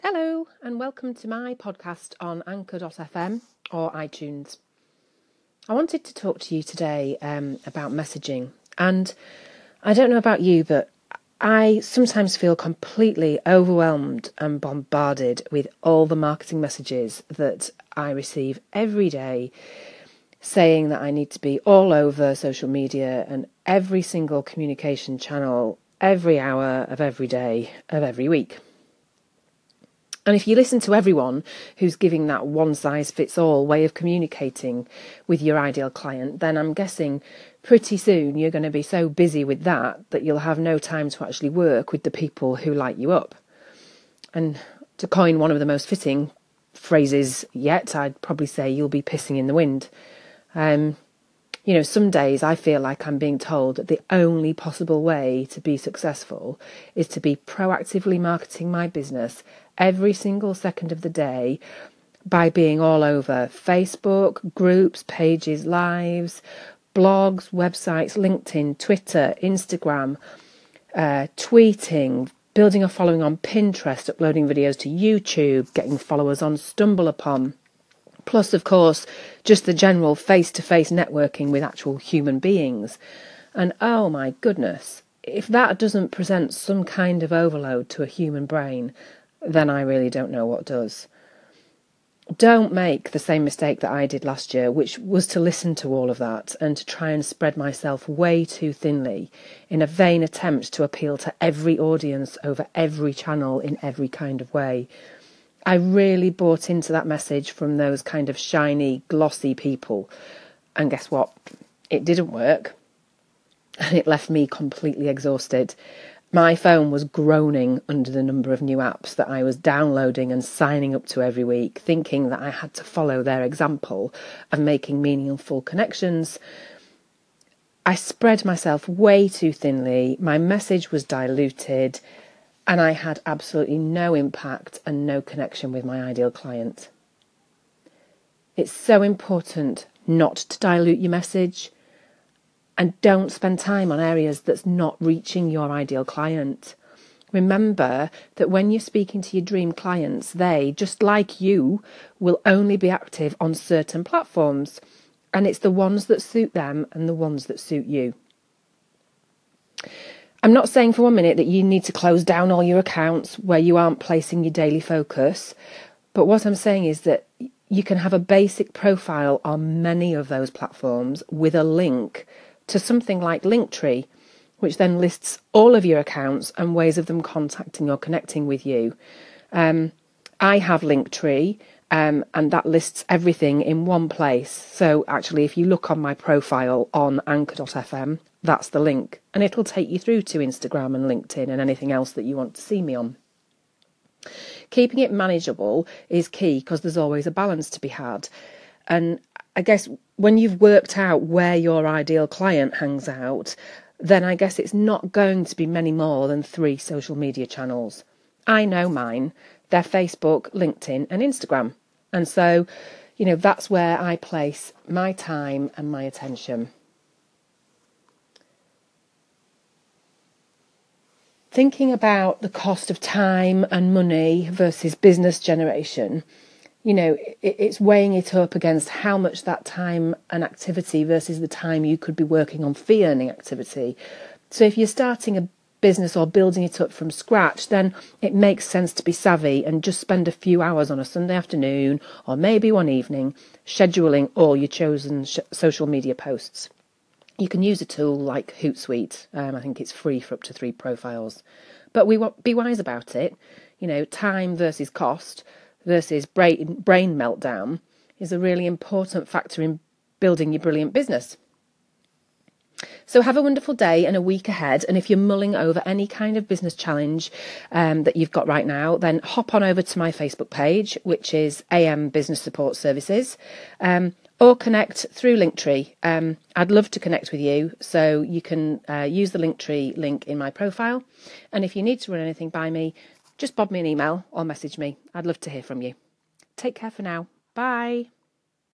Hello, and welcome to my podcast on Anchor.fm or iTunes. I wanted to talk to you today um, about messaging, and I don't know about you, but I sometimes feel completely overwhelmed and bombarded with all the marketing messages that I receive every day saying that I need to be all over social media and every single communication channel every hour of every day of every week. And if you listen to everyone who's giving that one size fits all way of communicating with your ideal client, then I'm guessing pretty soon you're going to be so busy with that that you'll have no time to actually work with the people who light you up. And to coin one of the most fitting phrases yet, I'd probably say you'll be pissing in the wind. Um, you know, some days I feel like I'm being told that the only possible way to be successful is to be proactively marketing my business every single second of the day by being all over Facebook, groups, pages, lives, blogs, websites, LinkedIn, Twitter, Instagram, uh, tweeting, building a following on Pinterest, uploading videos to YouTube, getting followers on StumbleUpon Plus, of course, just the general face to face networking with actual human beings. And oh my goodness, if that doesn't present some kind of overload to a human brain, then I really don't know what does. Don't make the same mistake that I did last year, which was to listen to all of that and to try and spread myself way too thinly in a vain attempt to appeal to every audience over every channel in every kind of way. I really bought into that message from those kind of shiny, glossy people. And guess what? It didn't work. And it left me completely exhausted. My phone was groaning under the number of new apps that I was downloading and signing up to every week, thinking that I had to follow their example of making meaningful connections. I spread myself way too thinly. My message was diluted and I had absolutely no impact and no connection with my ideal client. It's so important not to dilute your message and don't spend time on areas that's not reaching your ideal client. Remember that when you're speaking to your dream clients, they, just like you, will only be active on certain platforms, and it's the ones that suit them and the ones that suit you. I'm not saying for one minute that you need to close down all your accounts where you aren't placing your daily focus, but what I'm saying is that you can have a basic profile on many of those platforms with a link to something like Linktree, which then lists all of your accounts and ways of them contacting or connecting with you. Um, I have Linktree. Um, and that lists everything in one place. So actually, if you look on my profile on anchor.fm, that's the link, and it'll take you through to Instagram and LinkedIn and anything else that you want to see me on. Keeping it manageable is key because there's always a balance to be had. And I guess when you've worked out where your ideal client hangs out, then I guess it's not going to be many more than three social media channels. I know mine. They're Facebook, LinkedIn, and Instagram. And so, you know, that's where I place my time and my attention. thinking about the cost of time and money versus business generation, you know, it, it's weighing it up against how much that time and activity versus the time you could be working on fee earning activity. So if you're starting a business or building it up from scratch, then it makes sense to be savvy and just spend a few hours on a Sunday afternoon or maybe one evening scheduling all your chosen sh- social media posts you can use a tool like Hootsuite. Um, I think it's free for up to three profiles. But we want be wise about it. You know, time versus cost versus brain brain meltdown is a really important factor in building your brilliant business. So have a wonderful day and a week ahead. And if you're mulling over any kind of business challenge um, that you've got right now, then hop on over to my Facebook page, which is AM Business Support Services. Um, or connect through Linktree. Um, I'd love to connect with you, so you can uh, use the Linktree link in my profile. And if you need to run anything by me, just bob me an email or message me. I'd love to hear from you. Take care for now. Bye.